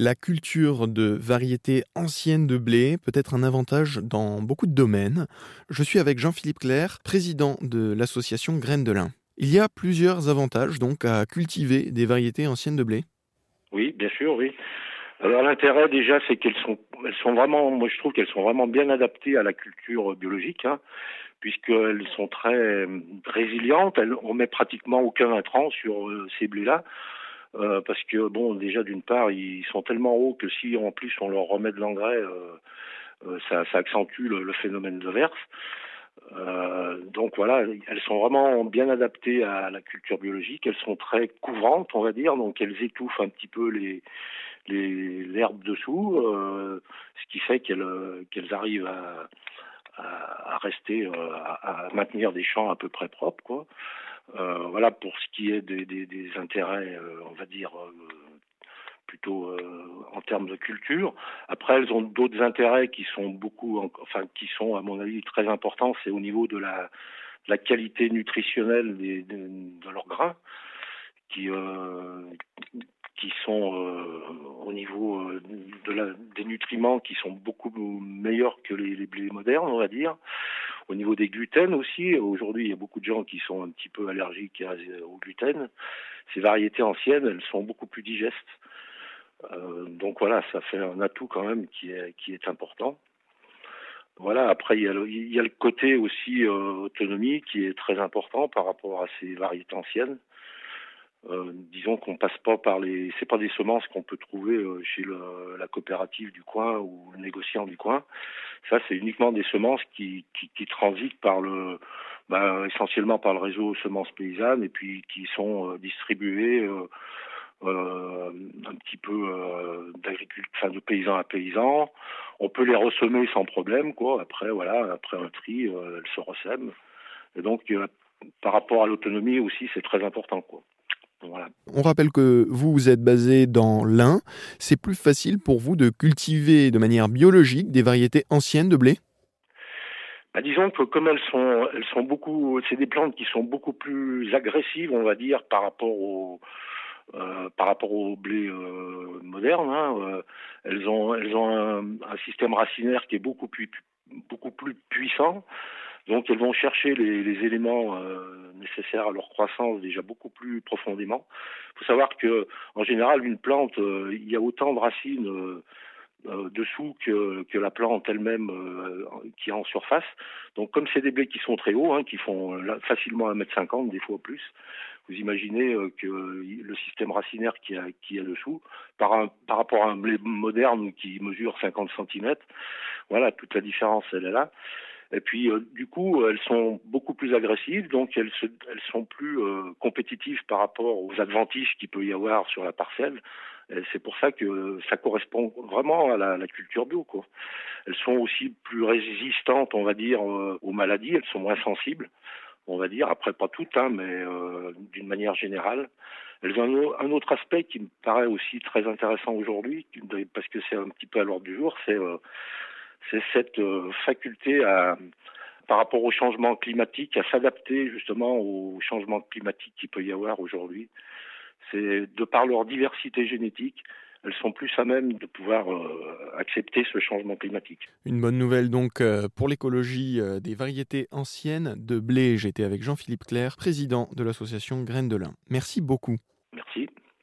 La culture de variétés anciennes de blé peut être un avantage dans beaucoup de domaines. Je suis avec Jean-Philippe Claire, président de l'association Graines de lin. Il y a plusieurs avantages donc à cultiver des variétés anciennes de blé. Oui, bien sûr, oui. Alors l'intérêt déjà, c'est qu'elles sont, elles sont vraiment, moi qu'elles sont vraiment bien adaptées à la culture biologique, hein, puisqu'elles sont très résilientes. Elles, on met pratiquement aucun intrant sur euh, ces blés-là. Euh, parce que bon, déjà d'une part, ils sont tellement hauts que si en plus on leur remet de l'engrais, euh, euh ça, accentue le, phénomène de verse. Donc voilà, elles sont vraiment bien adaptées à la culture biologique. Elles sont très couvrantes, on va dire, donc elles étouffent un petit peu les l'herbe dessous, ce qui fait qu'elles arrivent à rester, à, à, maintenir des champs à peu près propres, quoi. Euh, voilà pour ce qui est des, des, des intérêts, euh, on va dire euh, plutôt en termes de culture. Après, elles ont d'autres intérêts qui sont beaucoup, enfin qui sont à mon avis très importants. C'est au niveau de la, la qualité nutritionnelle des, de, de leurs grains, qui euh, qui sont euh, au niveau de la, des nutriments qui sont beaucoup meilleurs que les, les blés modernes, on va dire. Au niveau des gluten aussi, aujourd'hui, il y a beaucoup de gens qui sont un petit peu allergiques au gluten. Ces variétés anciennes, elles sont beaucoup plus digestes. Euh, donc voilà, ça fait un atout quand même qui est, important. Voilà, après il y a le, il y a le côté aussi euh, autonomie qui est très important par rapport à ces variétés anciennes. Euh, disons qu'on passe pas par les, c'est pas des semences qu'on peut trouver euh, chez la coopérative du coin ou le négociant du coin. Ça, c'est uniquement des semences qui, transitent par le, bah, essentiellement par le réseau semences paysannes et puis qui sont euh, distribuées un petit peu d'agriculture, de paysan à paysan. On peut les ressemer sans problème, quoi. Après, voilà, après un tri, elles se ressèment. Et donc, par rapport à l'autonomie aussi, c'est très important, quoi. Voilà. On rappelle que vous, vous êtes basé dans l'Ain. C'est plus facile pour vous de cultiver de manière biologique des variétés anciennes de blé? Bah, disons que comme elles sont, elles sont beaucoup, c'est des plantes qui sont beaucoup plus agressives, on va dire, par rapport au, euh, par rapport au blé euh, moderne. Hein, euh, elles ont, elles ont un, un, système racinaire qui est beaucoup plus, beaucoup plus puissant. Donc elles vont chercher les, éléments euh, nécessaires à leur croissance déjà beaucoup plus profondément. Il faut savoir que en général une plante, euh, il y a autant de racines euh, dessous que, la plante elle-même qui est en surface. Donc comme c'est des blés qui sont très hauts, hein, qui font facilement 1m50, des fois plus, vous imaginez que le système racinaire qui a, qui a dessous, par, par rapport à un blé moderne qui mesure 50 cm, voilà, toute la différence elle est là. Et puis, euh, du coup, elles sont beaucoup plus agressives, donc elles, se, elles sont plus euh, compétitives par rapport aux adventices qu'il peut y avoir sur la parcelle. C'est pour ça que ça correspond vraiment à la, la, culture bio. Quoi. Elles sont aussi plus résistantes, on va dire, euh, aux maladies. Elles sont moins sensibles, on va dire. Après, pas toutes, hein, mais euh, d'une manière générale. Elles ont un, autre aspect qui me paraît aussi très intéressant aujourd'hui, parce que c'est un petit peu à l'ordre du jour, c'est euh, c'est cette euh, faculté à, par rapport au changement climatique, à s'adapter justement au changement climatique qu'il peut y avoir aujourd'hui. C'est de par leur diversité génétique, elles sont plus à même de pouvoir euh, accepter ce changement climatique. Une bonne nouvelle donc euh, pour l'écologie des variétés anciennes de blé. J'étais avec Jean-Philippe Claire, président de l'association Graines de lin. Merci beaucoup.